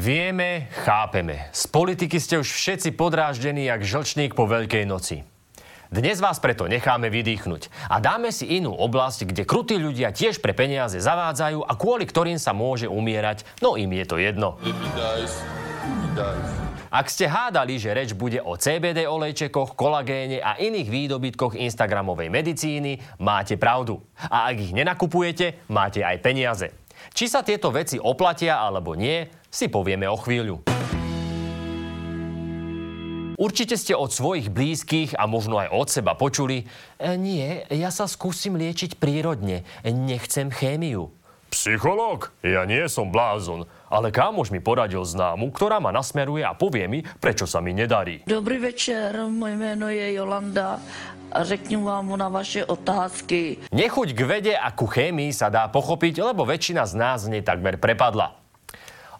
Vieme, chápeme. Z politiky ste už všetci podráždení jak žlčník po Veľkej noci. Dnes vás preto necháme vydýchnuť a dáme si inú oblasť, kde krutí ľudia tiež pre peniaze zavádzajú a kvôli ktorým sa môže umierať, no im je to jedno. Ak ste hádali, že reč bude o CBD olejčekoch, kolagéne a iných výdobytkoch Instagramovej medicíny, máte pravdu. A ak ich nenakupujete, máte aj peniaze. Či sa tieto veci oplatia alebo nie, si povieme o chvíľu. Určite ste od svojich blízkych a možno aj od seba počuli, e, nie, ja sa skúsim liečiť prírodne, nechcem chémiu. Psychológ? Ja nie som blázon, ale kámoš mi poradil známu, ktorá ma nasmeruje a povie mi, prečo sa mi nedarí. Dobrý večer, moje meno je Jolanda a řeknu vám na vaše otázky. Nechuť k vede a ku chémii sa dá pochopiť, lebo väčšina z nás nej takmer prepadla.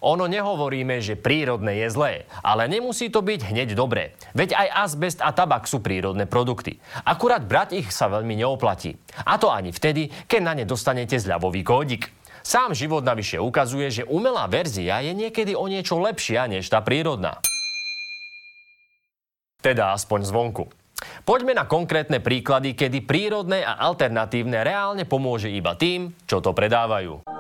Ono nehovoríme, že prírodné je zlé, ale nemusí to byť hneď dobré. Veď aj azbest a tabak sú prírodné produkty. Akurát brať ich sa veľmi neoplatí. A to ani vtedy, keď na ne dostanete zľavový kódik. Sám život navyše ukazuje, že umelá verzia je niekedy o niečo lepšia než tá prírodná. Teda aspoň zvonku. Poďme na konkrétne príklady, kedy prírodné a alternatívne reálne pomôže iba tým, čo to predávajú.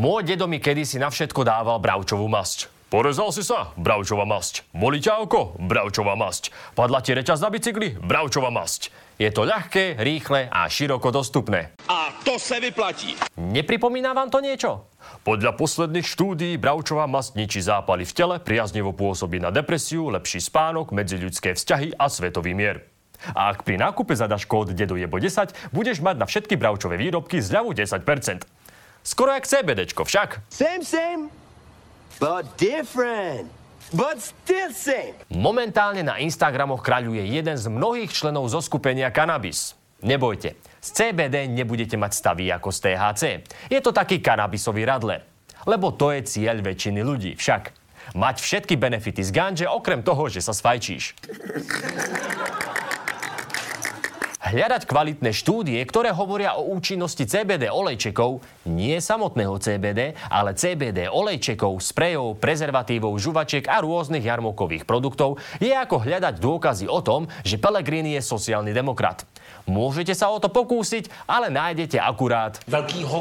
Môj dedo mi kedysi na všetko dával bravčovú masť. Porezal si sa? Bravčová masť. Boli ťa oko? Bravčová masť. Padla ti reťaz na bicykli? Bravčová masť. Je to ľahké, rýchle a široko dostupné. A to se vyplatí. Nepripomína vám to niečo? Podľa posledných štúdií bravčová masť ničí zápaly v tele, priaznivo pôsobí na depresiu, lepší spánok, medziľudské vzťahy a svetový mier. A ak pri nákupe zadaš kód dedo jebo 10, budeš mať na všetky bravčové výrobky zľavu 10%. Skoro jak CBDčko však. Same, same, but different. But still same. Momentálne na Instagramoch kráľuje jeden z mnohých členov zo skupenia Cannabis. Nebojte, z CBD nebudete mať stavy ako z THC. Je to taký kanabisový radle. Lebo to je cieľ väčšiny ľudí. Však mať všetky benefity z ganže okrem toho, že sa sfajčíš. Hľadať kvalitné štúdie, ktoré hovoria o účinnosti CBD olejčekov, nie samotného CBD, ale CBD olejčekov, sprejov, prezervatívov, žuvačiek a rôznych jarmokových produktov, je ako hľadať dôkazy o tom, že Pellegrini je sociálny demokrat. Môžete sa o to pokúsiť, ale nájdete akurát Veľký ho...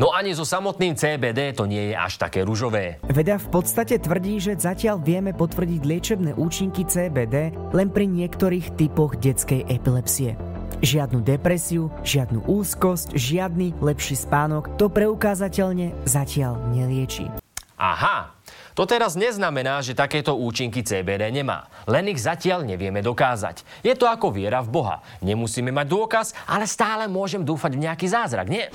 No ani so samotným CBD to nie je až také ružové. Veda v podstate tvrdí, že zatiaľ vieme potvrdiť liečebné účinky CBD len pri niektorých typoch detskej epilepsie. Žiadnu depresiu, žiadnu úzkosť, žiadny lepší spánok to preukázateľne zatiaľ nelieči. Aha, to teraz neznamená, že takéto účinky CBD nemá. Len ich zatiaľ nevieme dokázať. Je to ako viera v Boha. Nemusíme mať dôkaz, ale stále môžem dúfať v nejaký zázrak, nie?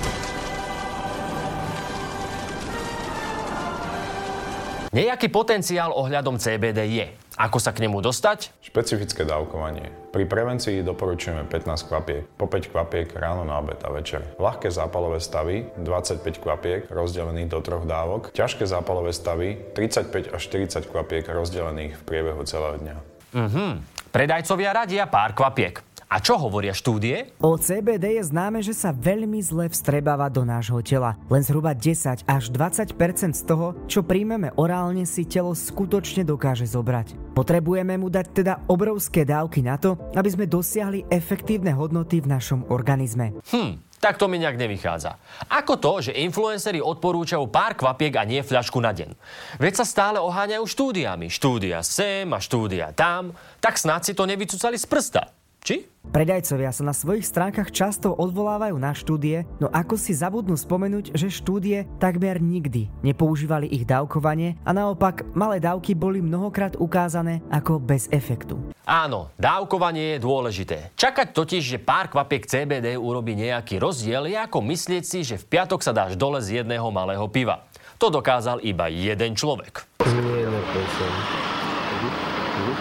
Nejaký potenciál ohľadom CBD je. Ako sa k nemu dostať? Špecifické dávkovanie. Pri prevencii doporučujeme 15 kvapiek, po 5 kvapiek ráno, na obed a večer. Ľahké zápalové stavy 25 kvapiek rozdelených do troch dávok, ťažké zápalové stavy 35 až 40 kvapiek rozdelených v priebehu celého dňa. Mhm. Predajcovia radia pár kvapiek. A čo hovoria štúdie? O CBD je známe, že sa veľmi zle vstrebáva do nášho tela. Len zhruba 10 až 20% z toho, čo príjmeme orálne, si telo skutočne dokáže zobrať. Potrebujeme mu dať teda obrovské dávky na to, aby sme dosiahli efektívne hodnoty v našom organizme. Hm, tak to mi nejak nevychádza. Ako to, že influenceri odporúčajú pár kvapiek a nie fľašku na deň? Veď sa stále oháňajú štúdiami. Štúdia sem a štúdia tam. Tak snáď si to nevycúcali z prsta. Či? Predajcovia sa na svojich stránkach často odvolávajú na štúdie, no ako si zabudnú spomenúť, že štúdie takmer nikdy nepoužívali ich dávkovanie a naopak malé dávky boli mnohokrát ukázané ako bez efektu. Áno, dávkovanie je dôležité. Čakať totiž, že pár kvapiek CBD urobí nejaký rozdiel, je ako myslieť si, že v piatok sa dáš dole z jedného malého piva. To dokázal iba jeden človek.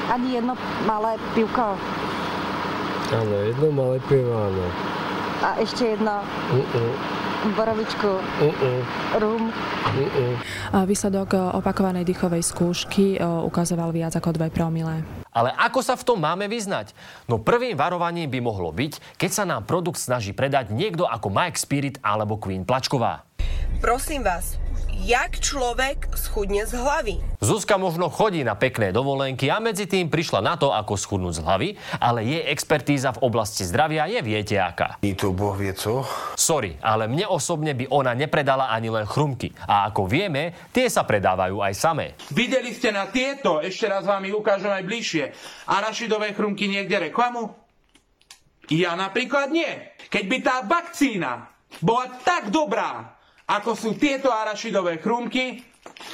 Ani jedno malé pivko. Áno, jedno malé pivo, áno. A ešte jedno Uh-uh, borovičku, uh-uh, rum. uh-uh. A Výsledok e, opakovanej dýchovej skúšky e, ukazoval viac ako 2 promile. Ale ako sa v tom máme vyznať? No prvým varovaním by mohlo byť, keď sa nám produkt snaží predať niekto ako Mike Spirit alebo Queen Plačková. Prosím vás, jak človek schudne z hlavy? Zuzka možno chodí na pekné dovolenky a medzi tým prišla na to, ako schudnúť z hlavy, ale jej expertíza v oblasti zdravia je viete aká. I to Boh vie co? Sorry, ale mne osobne by ona nepredala ani len chrumky. A ako vieme, tie sa predávajú aj samé. Videli ste na tieto, ešte raz vám ich ukážem aj bližšie, arašidové chrumky niekde reklamu? Ja napríklad nie. Keď by tá vakcína bola tak dobrá, ako sú tieto arašidové chrumky,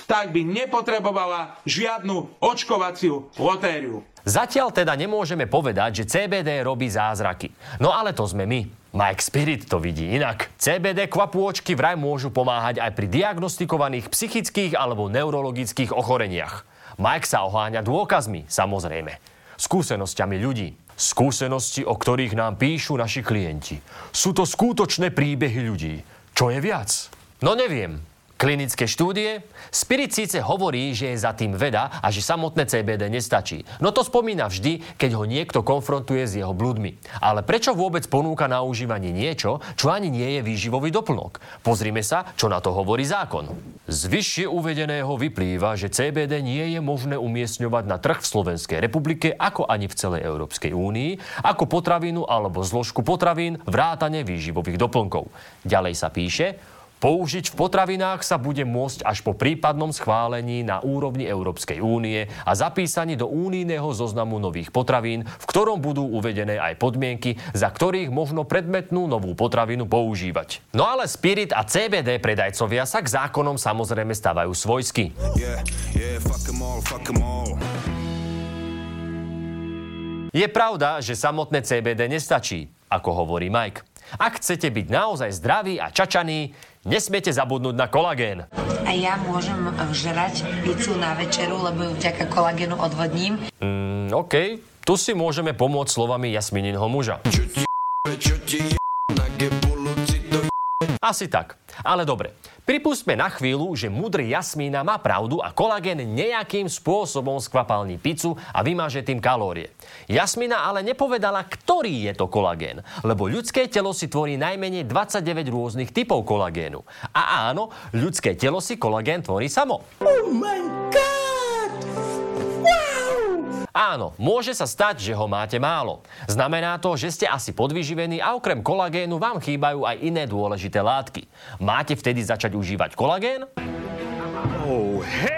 tak by nepotrebovala žiadnu očkovaciu lotériu. Zatiaľ teda nemôžeme povedať, že CBD robí zázraky. No ale to sme my. Mike Spirit to vidí inak. CBD kvapôčky vraj môžu pomáhať aj pri diagnostikovaných psychických alebo neurologických ochoreniach. Mike sa oháňa dôkazmi, samozrejme. Skúsenosťami ľudí. Skúsenosti, o ktorých nám píšu naši klienti. Sú to skutočné príbehy ľudí. Čo je viac? No neviem. Klinické štúdie? Spirit síce hovorí, že je za tým veda a že samotné CBD nestačí. No to spomína vždy, keď ho niekto konfrontuje s jeho blúdmi. Ale prečo vôbec ponúka na užívanie niečo, čo ani nie je výživový doplnok? Pozrime sa, čo na to hovorí zákon. Z vyššie uvedeného vyplýva, že CBD nie je možné umiestňovať na trh v Slovenskej republike, ako ani v celej Európskej únii, ako potravinu alebo zložku potravín, vrátane výživových doplnkov. Ďalej sa píše, Použiť v potravinách sa bude môcť až po prípadnom schválení na úrovni Európskej únie a zapísaní do únijného zoznamu nových potravín, v ktorom budú uvedené aj podmienky, za ktorých možno predmetnú novú potravinu používať. No ale Spirit a CBD predajcovia sa k zákonom samozrejme stávajú svojsky. Yeah, yeah, fuck em all, fuck em all. Je pravda, že samotné CBD nestačí, ako hovorí Mike. Ak chcete byť naozaj zdraví a čačaní, nesmiete zabudnúť na kolagén. A ja môžem vžerať pizzu na večeru, lebo ju vďaka kolagénu odvodním? Mm, OK, tu si môžeme pomôcť slovami Jasmininho muža. Asi tak. Ale dobre. Pripustme na chvíľu, že mudrý Jasmína má pravdu a kolagén nejakým spôsobom skvapalní pizzu a vymaže tým kalórie. Jasmína ale nepovedala, ktorý je to kolagén, lebo ľudské telo si tvorí najmenej 29 rôznych typov kolagénu. A áno, ľudské telo si kolagén tvorí samo. Oh! Áno, môže sa stať, že ho máte málo. Znamená to, že ste asi podvyživení a okrem kolagénu vám chýbajú aj iné dôležité látky. Máte vtedy začať užívať kolagén? Oh, no!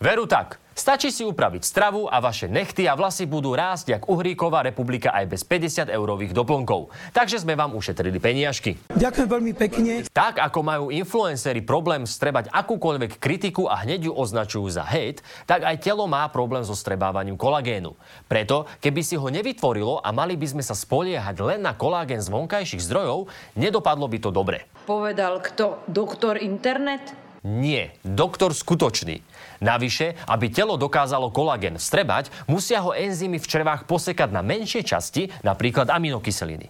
Veru tak. Stačí si upraviť stravu a vaše nechty a vlasy budú rásť jak uhríková republika aj bez 50 eurových doplnkov. Takže sme vám ušetrili peniažky. Ďakujem veľmi pekne. Tak ako majú influenceri problém strebať akúkoľvek kritiku a hneď ju označujú za hate, tak aj telo má problém so strebávaním kolagénu. Preto, keby si ho nevytvorilo a mali by sme sa spoliehať len na kolagén z vonkajších zdrojov, nedopadlo by to dobre. Povedal kto? Doktor internet? Nie, doktor skutočný. Navyše, aby telo dokázalo kolagén vstrebať, musia ho enzymy v črevách posekať na menšie časti, napríklad aminokyseliny.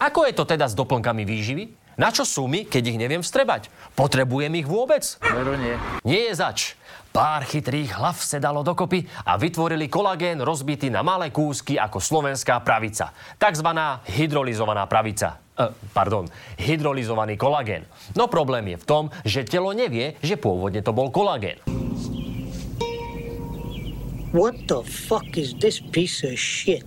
Ako je to teda s doplnkami výživy? Na čo sú mi, keď ich neviem vstrebať? Potrebujem ich vôbec? Veru nie. Nie je zač. Pár chytrých hlav se dalo dokopy a vytvorili kolagén rozbitý na malé kúsky ako slovenská pravica. Takzvaná hydrolizovaná pravica. E, pardon, hydrolizovaný kolagén. No problém je v tom, že telo nevie, že pôvodne to bol kolagén. What the fuck is this piece of shit?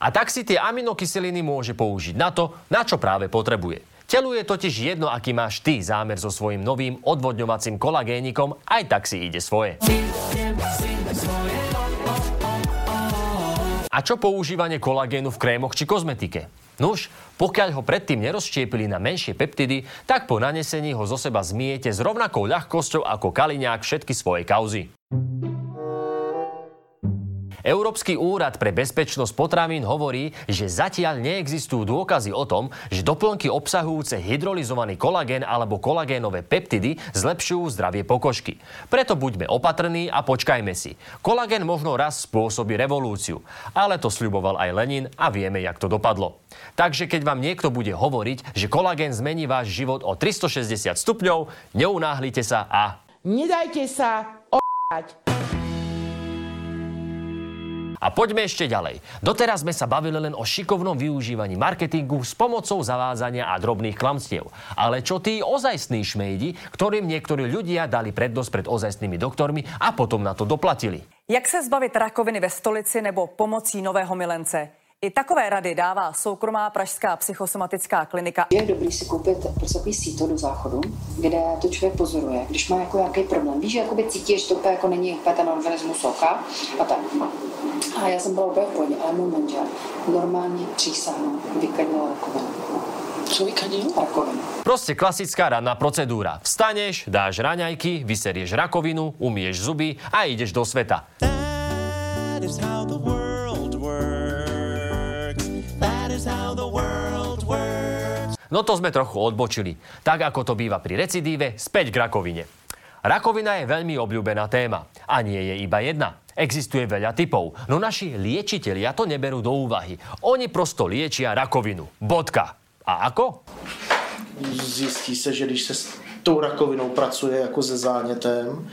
A tak si tie aminokyseliny môže použiť na to, na čo práve potrebuje. Telu je totiž jedno, aký máš ty zámer so svojím novým odvodňovacím kolagénikom, aj tak si ide svoje. A čo používanie kolagénu v krémoch či kozmetike? Nuž, pokiaľ ho predtým nerozštiepili na menšie peptidy, tak po nanesení ho zo seba zmiete s rovnakou ľahkosťou ako kaliňák všetky svoje kauzy. Európsky úrad pre bezpečnosť potravín hovorí, že zatiaľ neexistujú dôkazy o tom, že doplnky obsahujúce hydrolizovaný kolagén alebo kolagénové peptidy zlepšujú zdravie pokožky. Preto buďme opatrní a počkajme si. Kolagén možno raz spôsobí revolúciu, ale to sľuboval aj Lenin a vieme, jak to dopadlo. Takže keď vám niekto bude hovoriť, že kolagén zmení váš život o 360 stupňov, neunáhlite sa a... Nedajte sa o***ať. A poďme ešte ďalej. Doteraz sme sa bavili len o šikovnom využívaní marketingu s pomocou zavádzania a drobných klamstiev. Ale čo tí ozajstní šmejdi, ktorým niektorí ľudia dali prednosť pred ozajstnými doktormi a potom na to doplatili? Jak se zbavit rakoviny ve stolici nebo pomocí nového milence? I takové rady dává soukromá pražská psychosomatická klinika. Je dobrý si koupit prostě síto do záchodu, kde to člověk pozoruje, když má jako nějaký problém. Víš, že jakoby cítí, že to úplně jako není úplně ten organismus oka a tak. A já jsem byla úplně v pohodě, ale můj manžel normálně přísáhnu vykadil rakovinu. Co vykadil? Rakovinu. Proste klasická ranná procedúra. Vstaneš, dáš raňajky, vyserieš rakovinu, umieš zuby a ideš do sveta. That is how the world No to sme trochu odbočili. Tak ako to býva pri recidíve, späť k rakovine. Rakovina je veľmi obľúbená téma. A nie je iba jedna. Existuje veľa typov, no naši liečitelia to neberú do úvahy. Oni prosto liečia rakovinu. Bodka. A ako? Zjistí se, že když se s tou rakovinou pracuje jako se zánětem,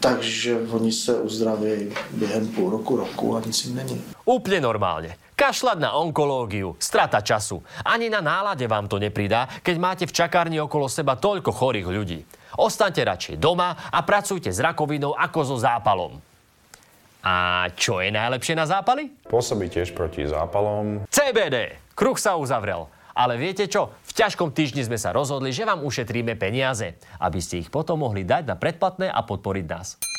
takže oni se uzdraví během půl roku, roku a nic jim není. Úplne normálne. Kašľať na onkológiu, strata času. Ani na nálade vám to nepridá, keď máte v čakárni okolo seba toľko chorých ľudí. Ostaňte radšej doma a pracujte s rakovinou ako so zápalom. A čo je najlepšie na zápaly? Pôsobí tiež proti zápalom. CBD. Kruh sa uzavrel. Ale viete čo? V ťažkom týždni sme sa rozhodli, že vám ušetríme peniaze, aby ste ich potom mohli dať na predplatné a podporiť nás.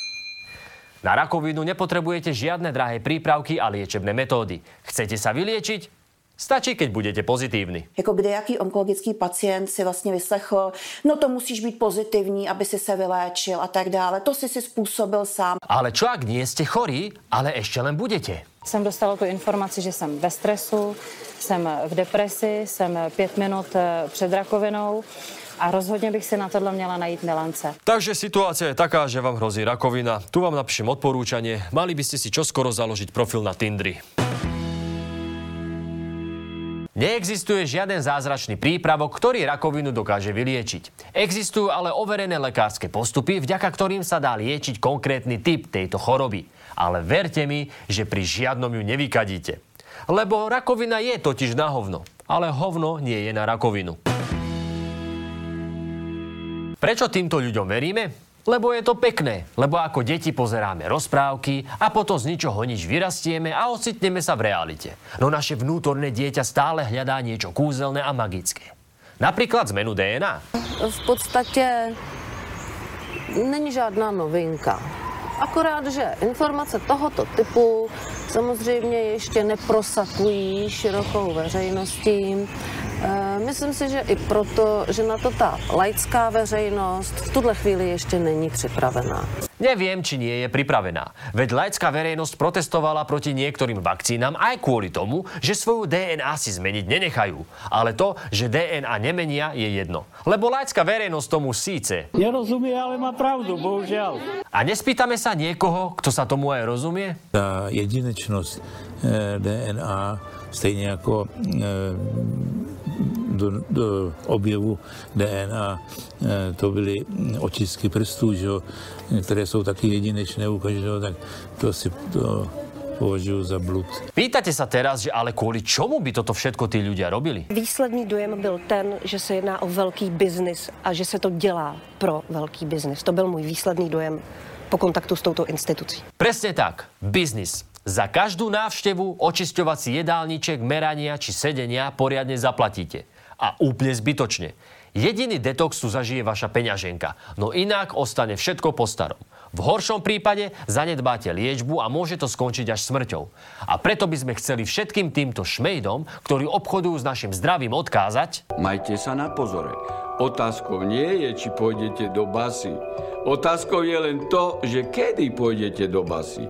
Na rakovinu nepotrebujete žiadne drahé prípravky a liečebné metódy. Chcete sa vyliečiť? Stačí, keď budete pozitívni. Jako kde jaký onkologický pacient si vlastně vyslechl, no to musíš být pozitivní, aby si se vyléčil a tak dále. To si si způsobil sám. Ale čo ak nie ste chorí, ale ešte len budete? Jsem dostala tu informaci, že jsem ve stresu, jsem v depresi, jsem pět minut eh, před rakovinou a rozhodně bych si na tohle měla najít milence. Takže situácia je taká, že vám hrozí rakovina. Tu vám napíšem odporúčanie. Mali by ste si čoskoro založiť profil na Tindri. Neexistuje žiaden zázračný prípravok, ktorý rakovinu dokáže vyliečiť. Existujú ale overené lekárske postupy, vďaka ktorým sa dá liečiť konkrétny typ tejto choroby. Ale verte mi, že pri žiadnom ju nevykadíte. Lebo rakovina je totiž na hovno, ale hovno nie je na rakovinu. Prečo týmto ľuďom veríme? Lebo je to pekné, lebo ako deti pozeráme rozprávky a potom z ničoho nič vyrastieme a ocitneme sa v realite. No naše vnútorné dieťa stále hľadá niečo kúzelné a magické. Napríklad zmenu DNA. V podstatě není žádná novinka. Akorát, že informace tohoto typu samozřejmě ještě neprosakují širokou veřejností. E, Myslím si, že i proto, že na to ta laická veřejnost v tuhle chvíli ještě není připravená. Neviem, či nie je pripravená. Veď laická verejnosť protestovala proti niektorým vakcínam aj kvôli tomu, že svoju DNA si zmeniť nenechajú. Ale to, že DNA nemenia, je jedno. Lebo laická verejnosť tomu síce. Nerozumie, ale má pravdu, bohužiaľ. A nespýtame sa niekoho, kto sa tomu aj rozumie? Ta jedinečnost eh, DNA, stejně jako eh, do, do objevu DNA eh, to byly otisky prstů, že jo, které jsou taky jedinečné u každého, tak to si to považuji za blud. Pýtate sa teraz, že ale kvôli čomu by toto všetko tí ľudia robili? Výsledný dojem byl ten, že se jedná o velký biznis a že se to dělá pro velký biznis. To byl můj výsledný dojem po kontaktu s touto institucí. Presne tak. Biznis. Za každú návštevu, očisťovací jedálniček, merania či sedenia poriadne zaplatíte. A úplne zbytočne. Jediný detox tu zažije vaša peňaženka, no inak ostane všetko po starom. V horšom prípade zanedbáte liečbu a môže to skončiť až smrťou. A preto by sme chceli všetkým týmto šmejdom, ktorí obchodujú s našim zdravím, odkázať... Majte sa na pozore. Otázkou nie je, či pôjdete do basy. Otázkou je len to, že kedy pôjdete do basy.